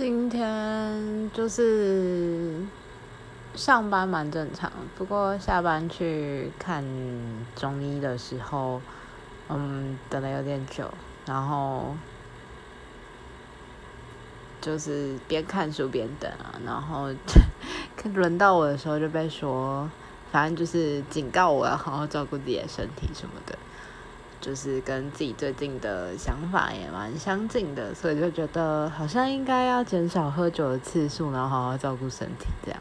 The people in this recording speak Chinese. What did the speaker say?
今天就是上班蛮正常，不过下班去看中医的时候，嗯，等了有点久，然后就是边看书边等啊，然后 轮到我的时候就被说，反正就是警告我要好好照顾自己的身体什么的。就是跟自己最近的想法也蛮相近的，所以就觉得好像应该要减少喝酒的次数，然后好好照顾身体这样。